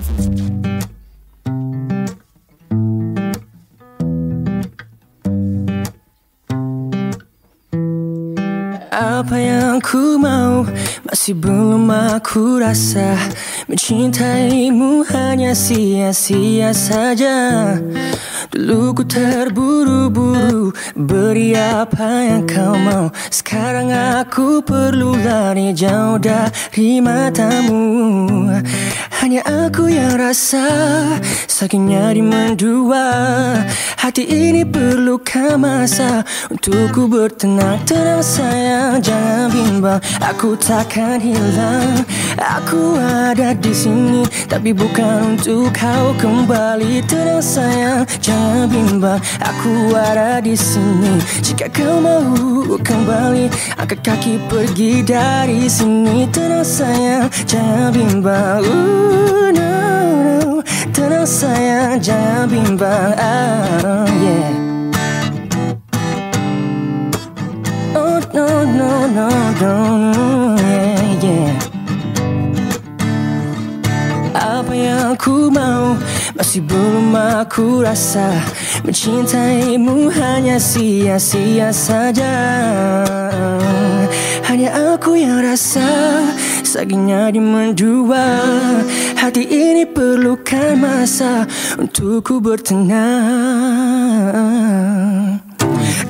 Apa yang ku mau? Masih belum aku rasa. Mencintaimu hanya sia-sia saja. Dulu ku terburu-buru beri apa yang kau mau. Sekarang aku perlu lari jauh dari matamu Hanya aku yang rasa sakitnya di mendua Hati ini perlukan masa untuk ku bertenang. Tenang sayang jangan bimbang. Aku takkan hilang. Aku ada di sini tapi bukan untuk kau kembali. Tenang sayang jangan bimbang. Aku ada di sini. Jika kau mau kembali Angkat kaki pergi dari sini. Tenang sayang Jangan bimbang. Ooh, no, no. Tenang sayang Jangan bimbang oh, yeah. Oh no no no no yeah yeah. Apa yang ku mau masih belum aku rasa. Mencintaimu hanya sia-sia saja. Hanya aku yang rasa Sakitnya di mendua Hati ini perlukan masa Untuk ku bertenang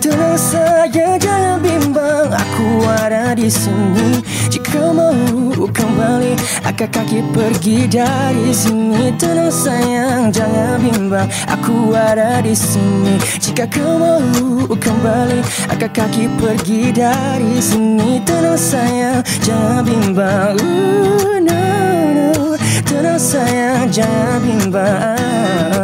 Tenang saja jangan Aku ada di sini. Jika mau kembali Angkat kaki pergi dari sini? Tenang sayang jangan bimbang. Aku ada di sini. Jika kau mau kembali Angkat kaki pergi dari sini? Tenang sayang jangan bimbang. Ooh, no, no. Tenang sayang jangan bimbang